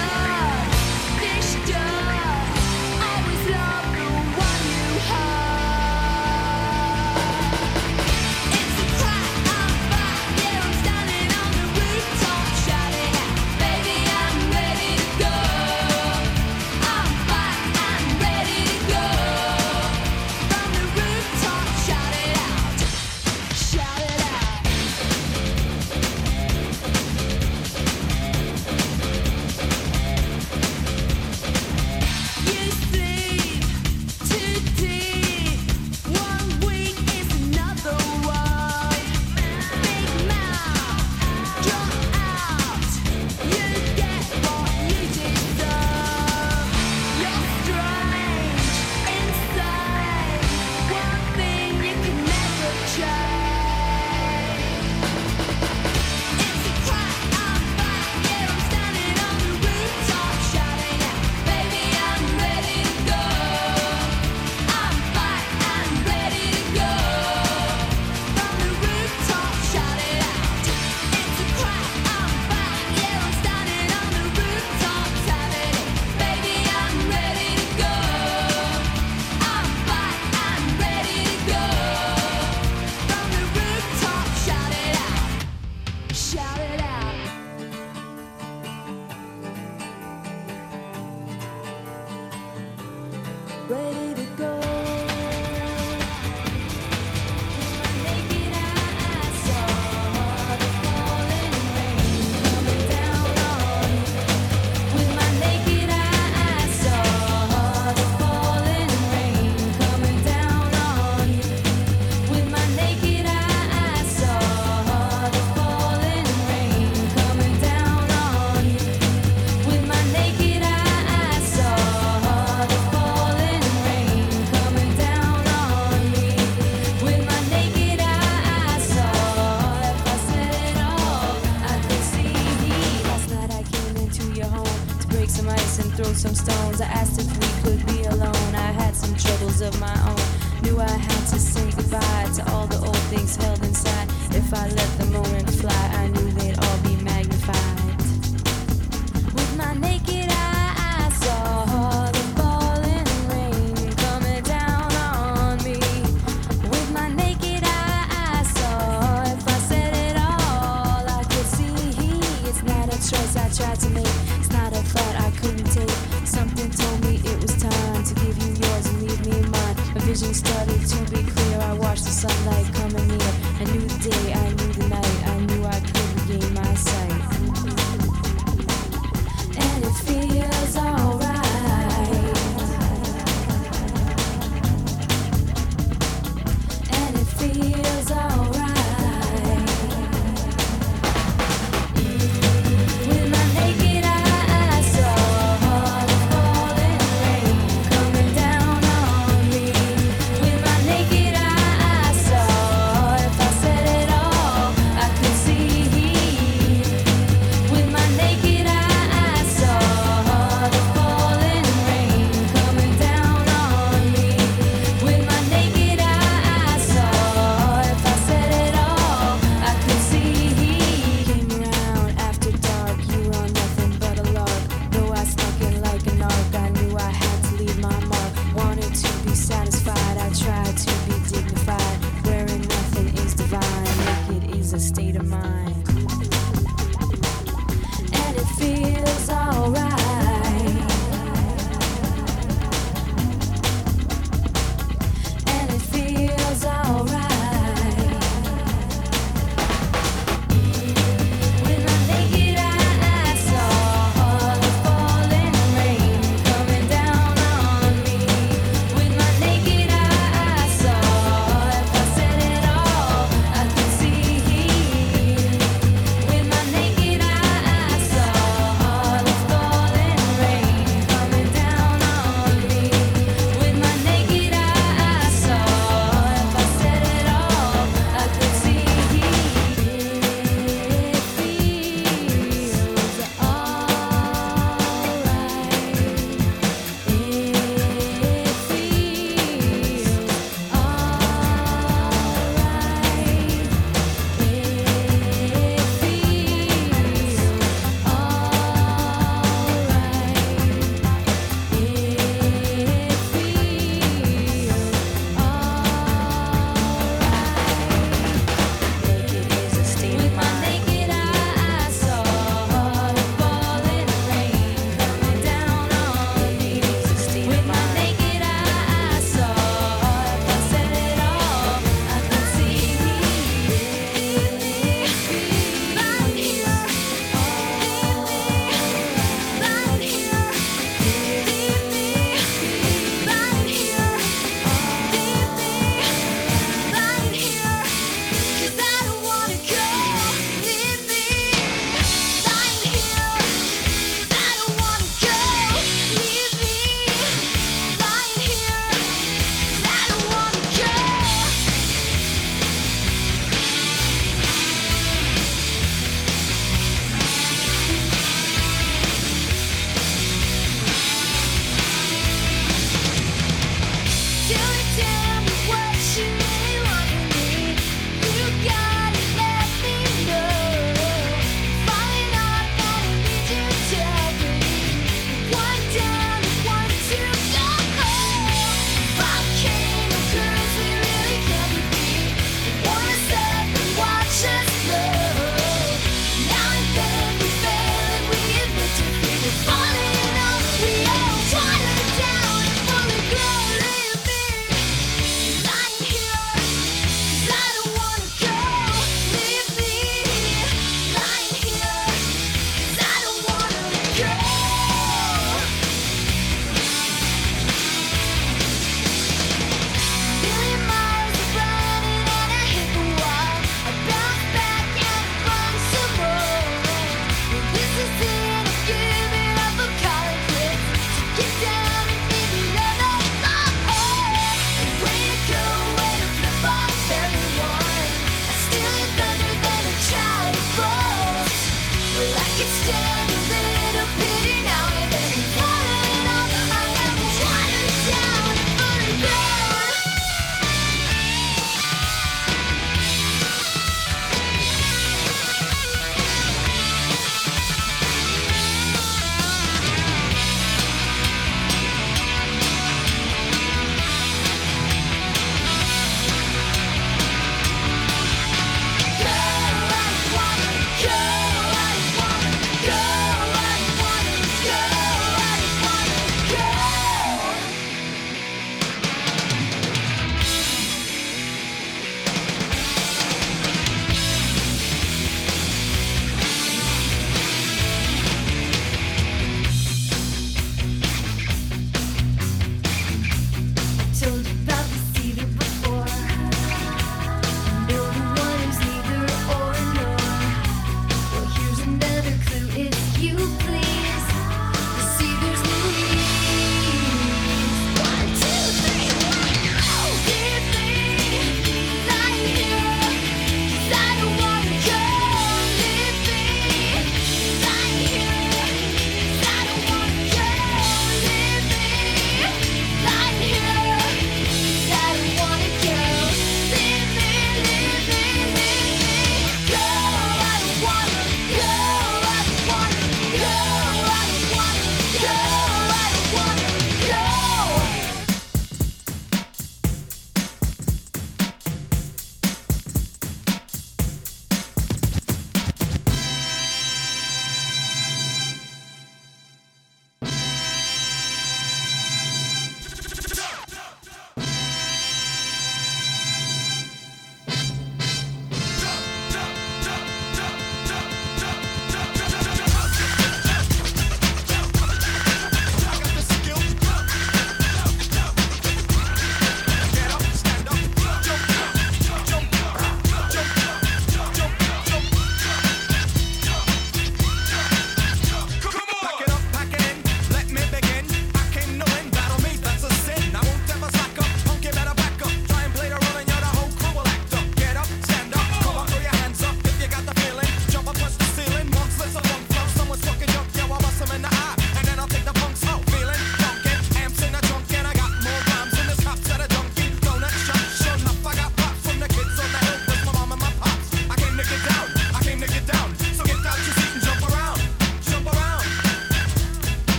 Yeah.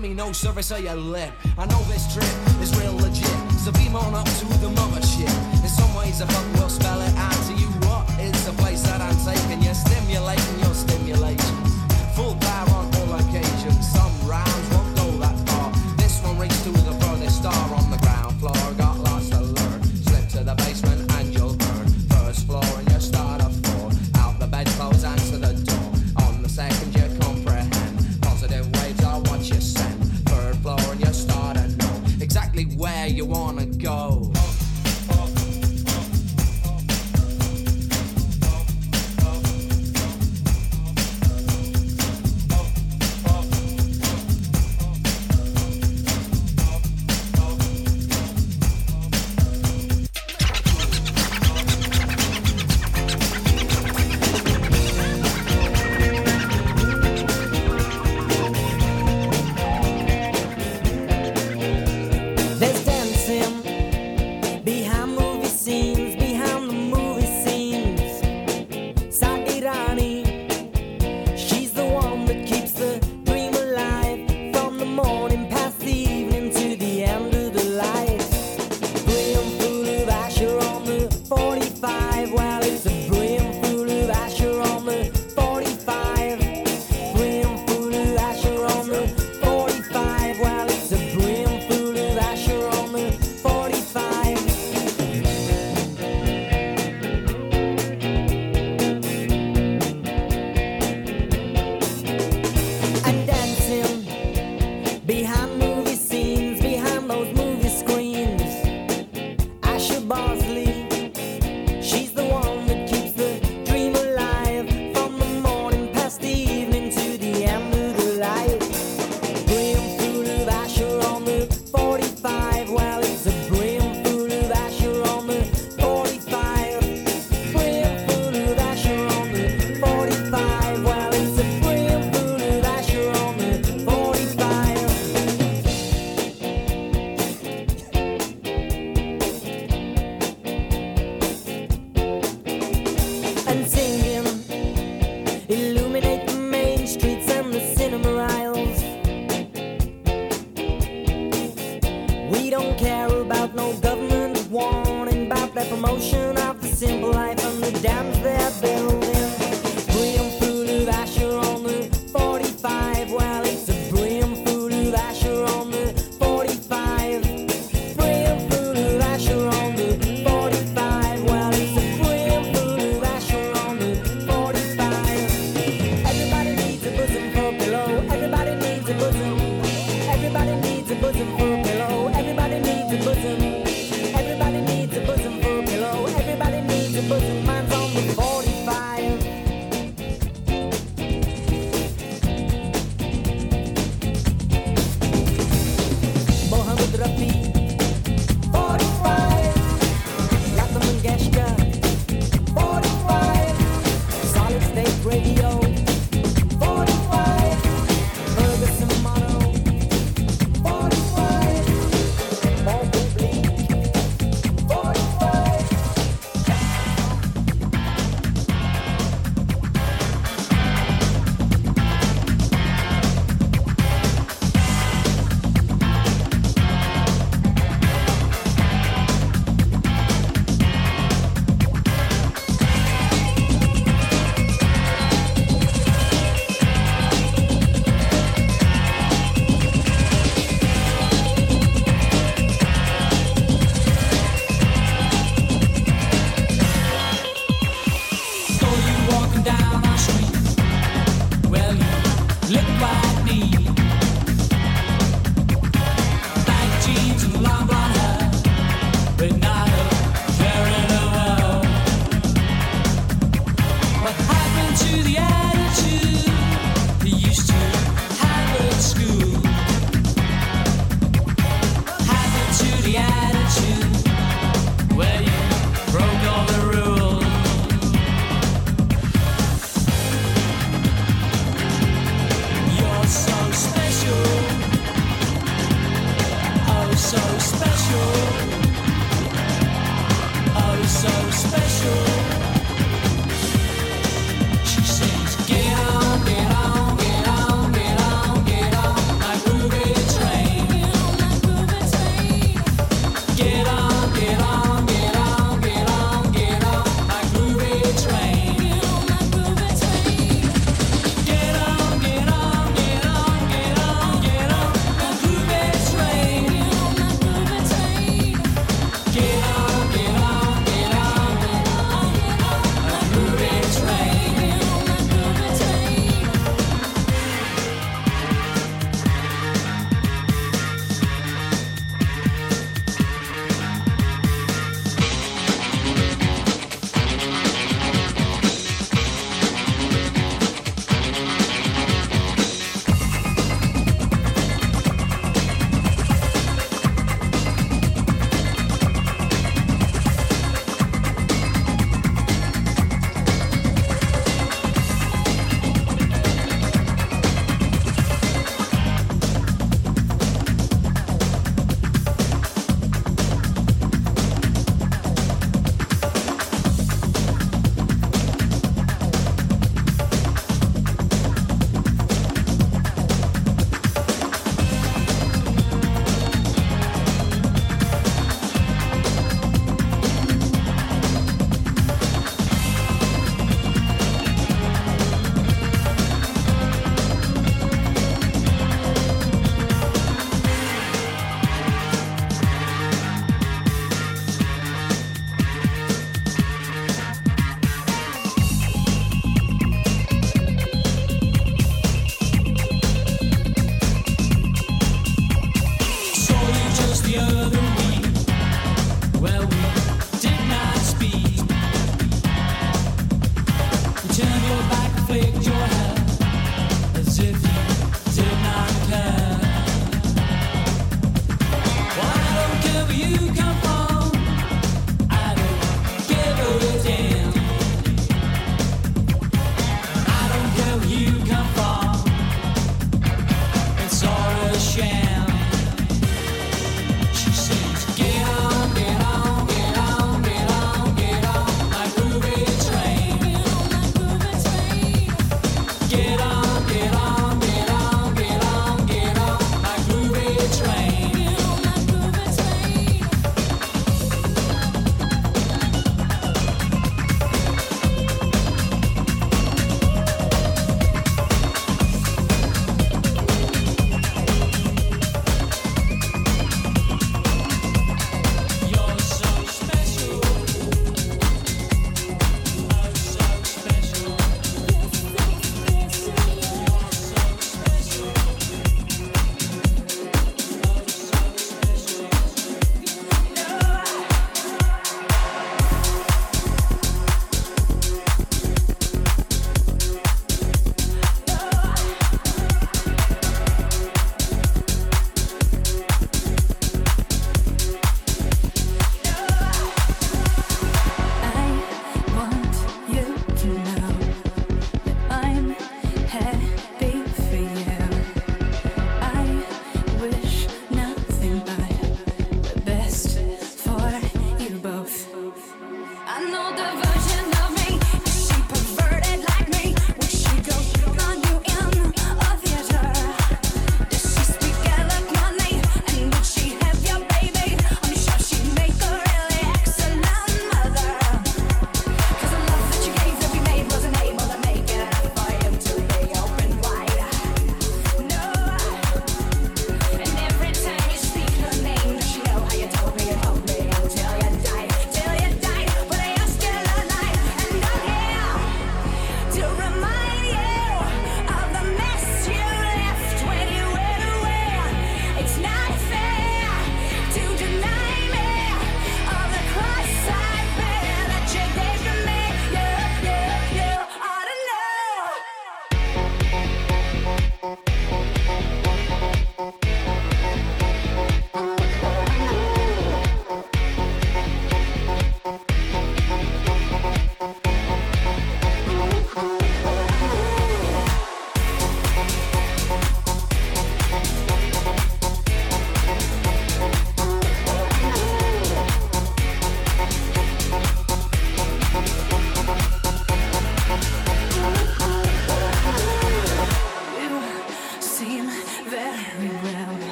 me no service of your lip. I know this trip is real legit, so be on up you wanna go.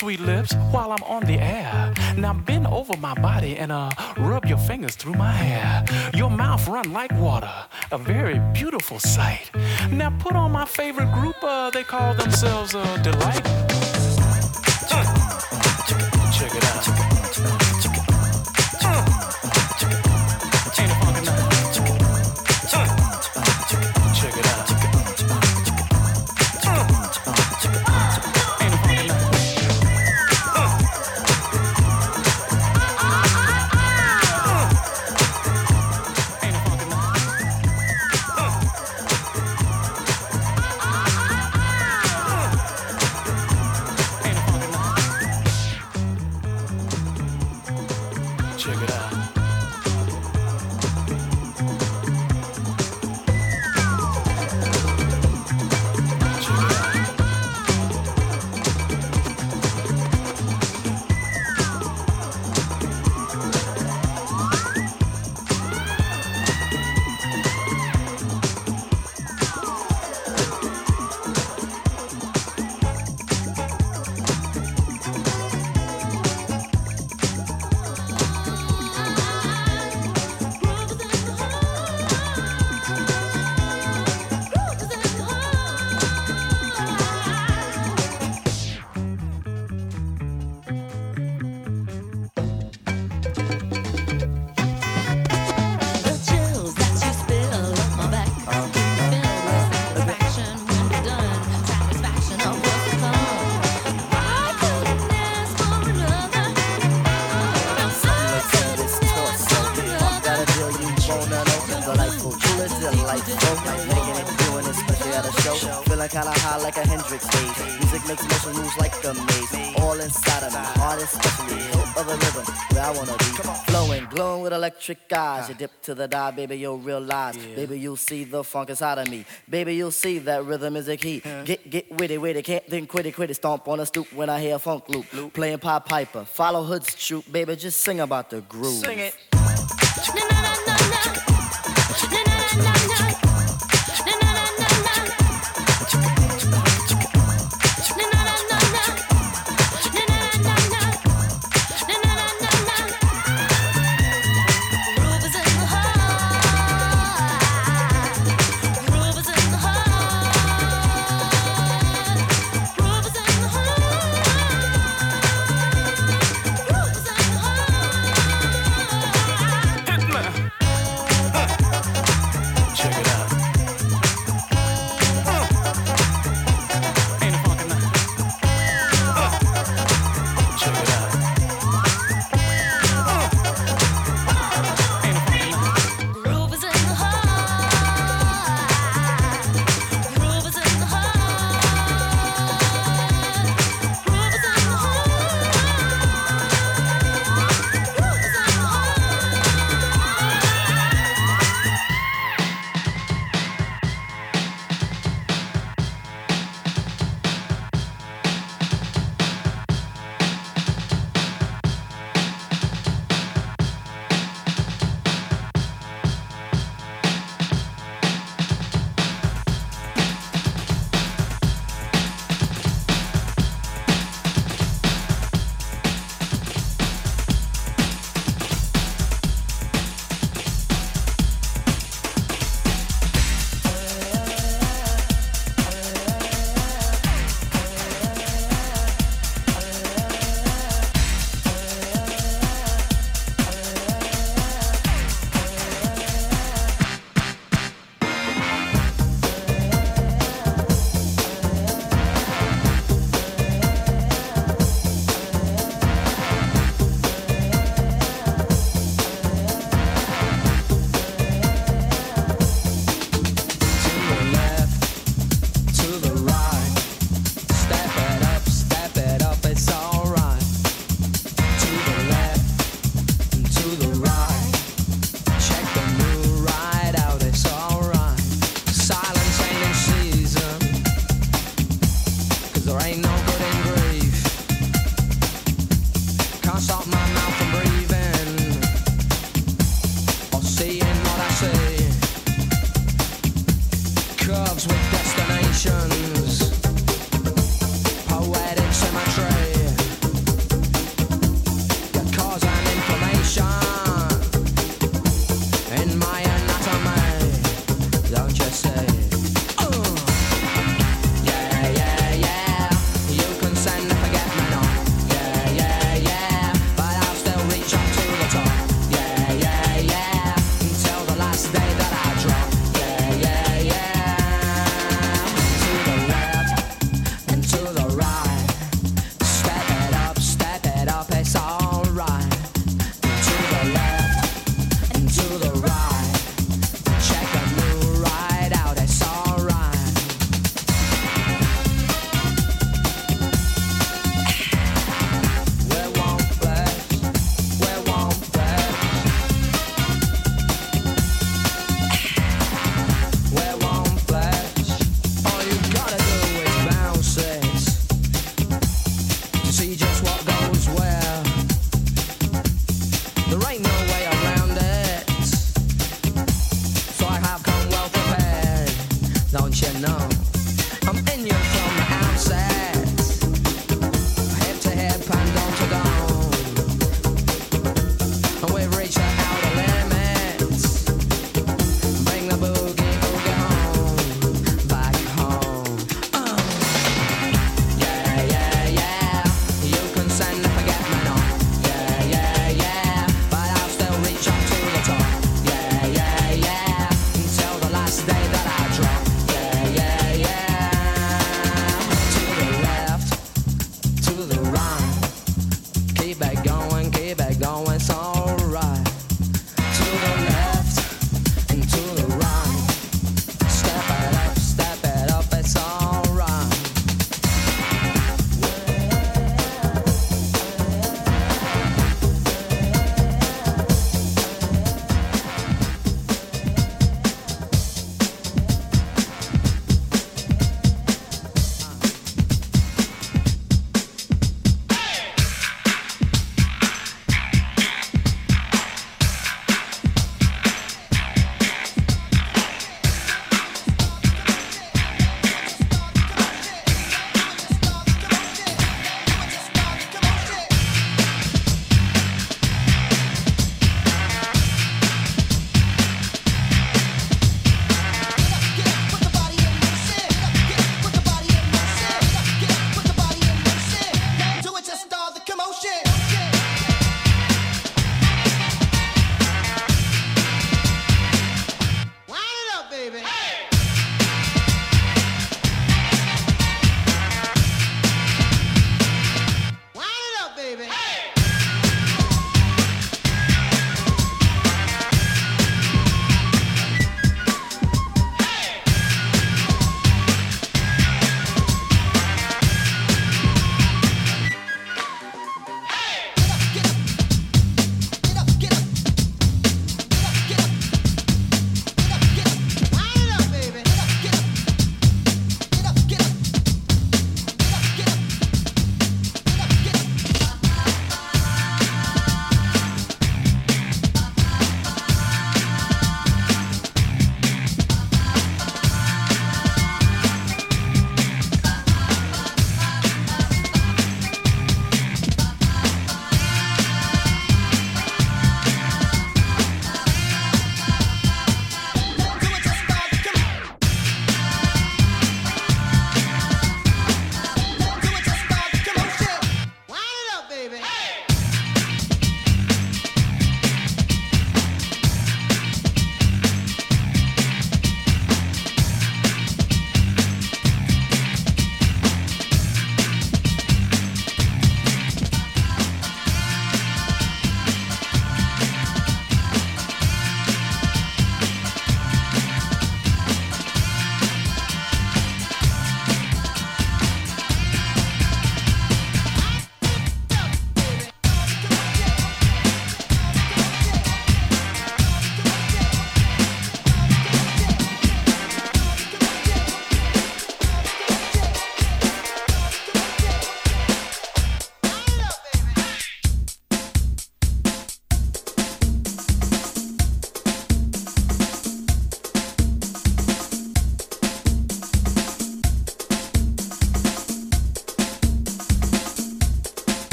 sweet lips while I'm on the air. Now bend over my body and uh, rub your fingers through my hair. Your mouth run like water, a very beautiful sight. Now put on my favorite group, uh, they call themselves uh, Deee-Lite. electric eyes. You ah. dip to the dive, baby, you'll realize. Yeah. Baby, you'll see the funk inside of me. Baby, you'll see that rhythm is a key. Yeah. Get get witty, witty, can't then quit it, quit it. Stomp on a stoop when I hear a funk loop. loop. Playing Pop Piper, follow Hood's troop. Baby, just sing about the groove. Sing it.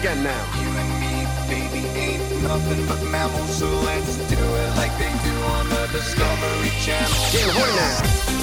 again now. You and me, baby, ain't nothing but mammals, so let's do it like they do on the Discovery Channel. Get horny now.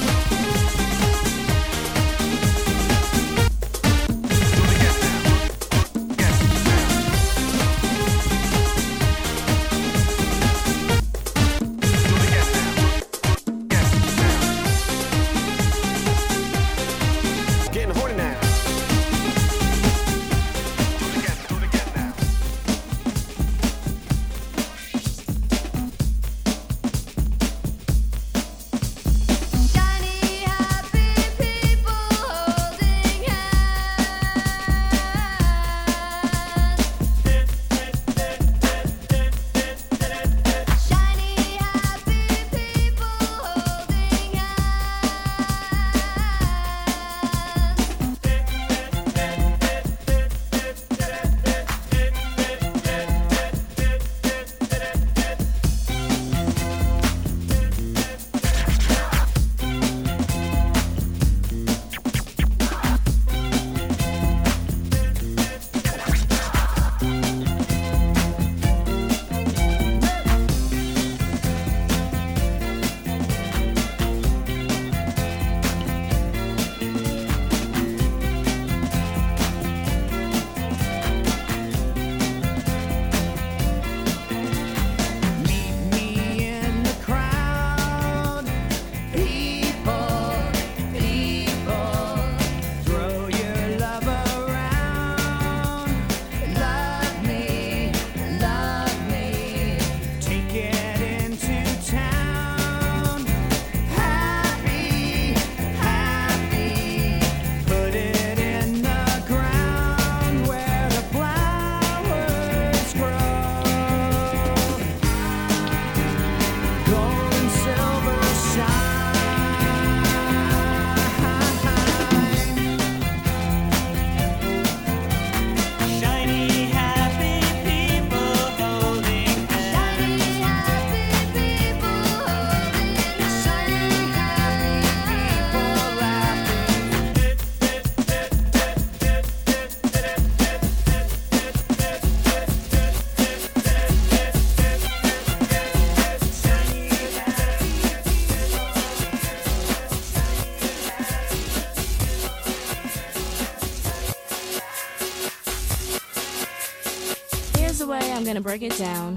Way I'm gonna break it down.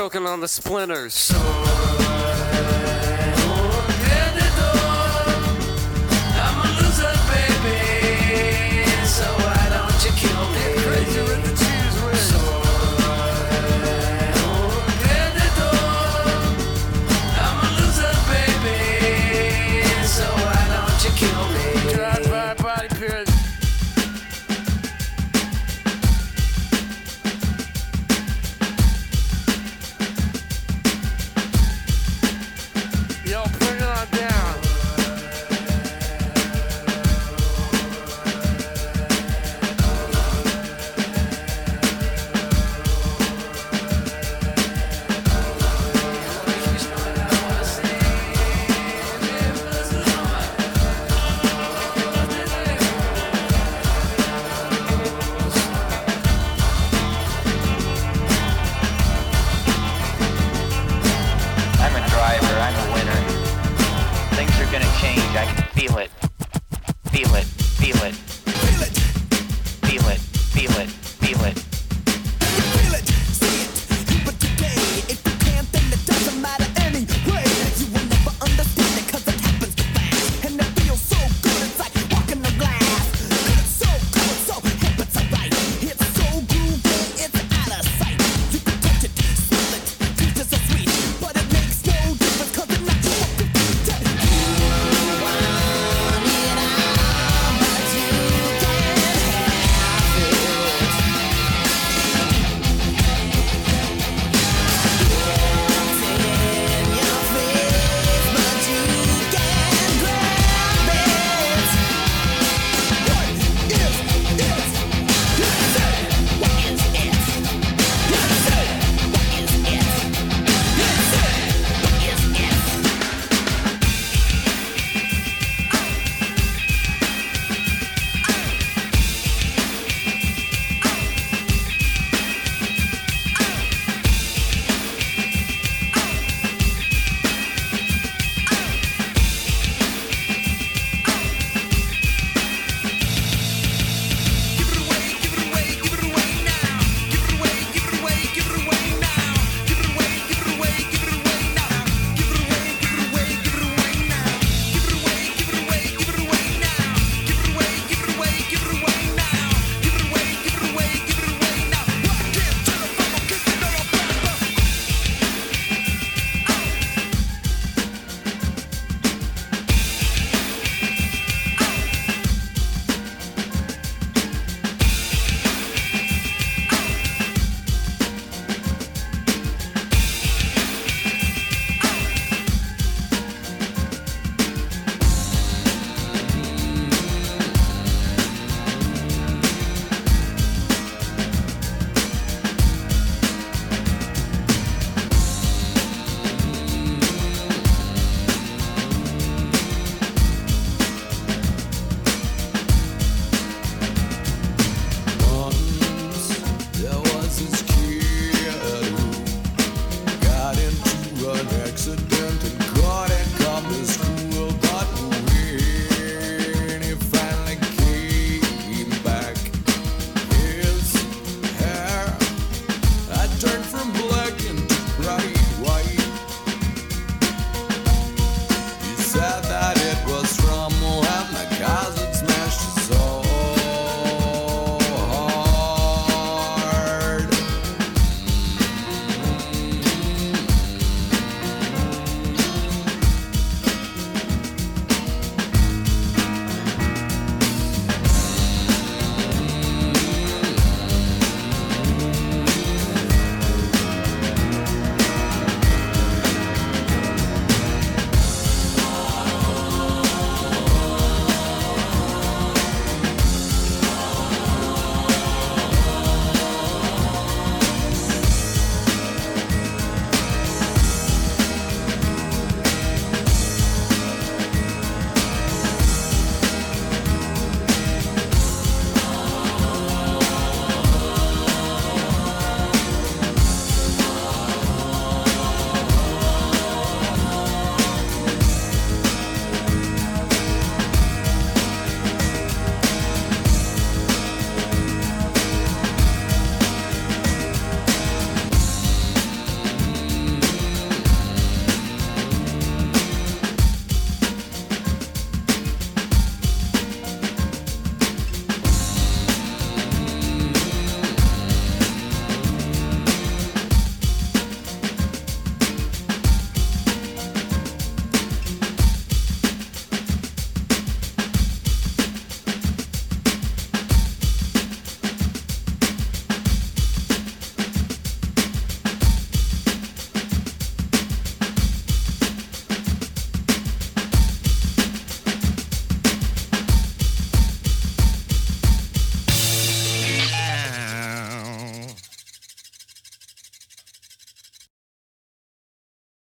choking on the splinters. So why don't you kill me? Crazy with the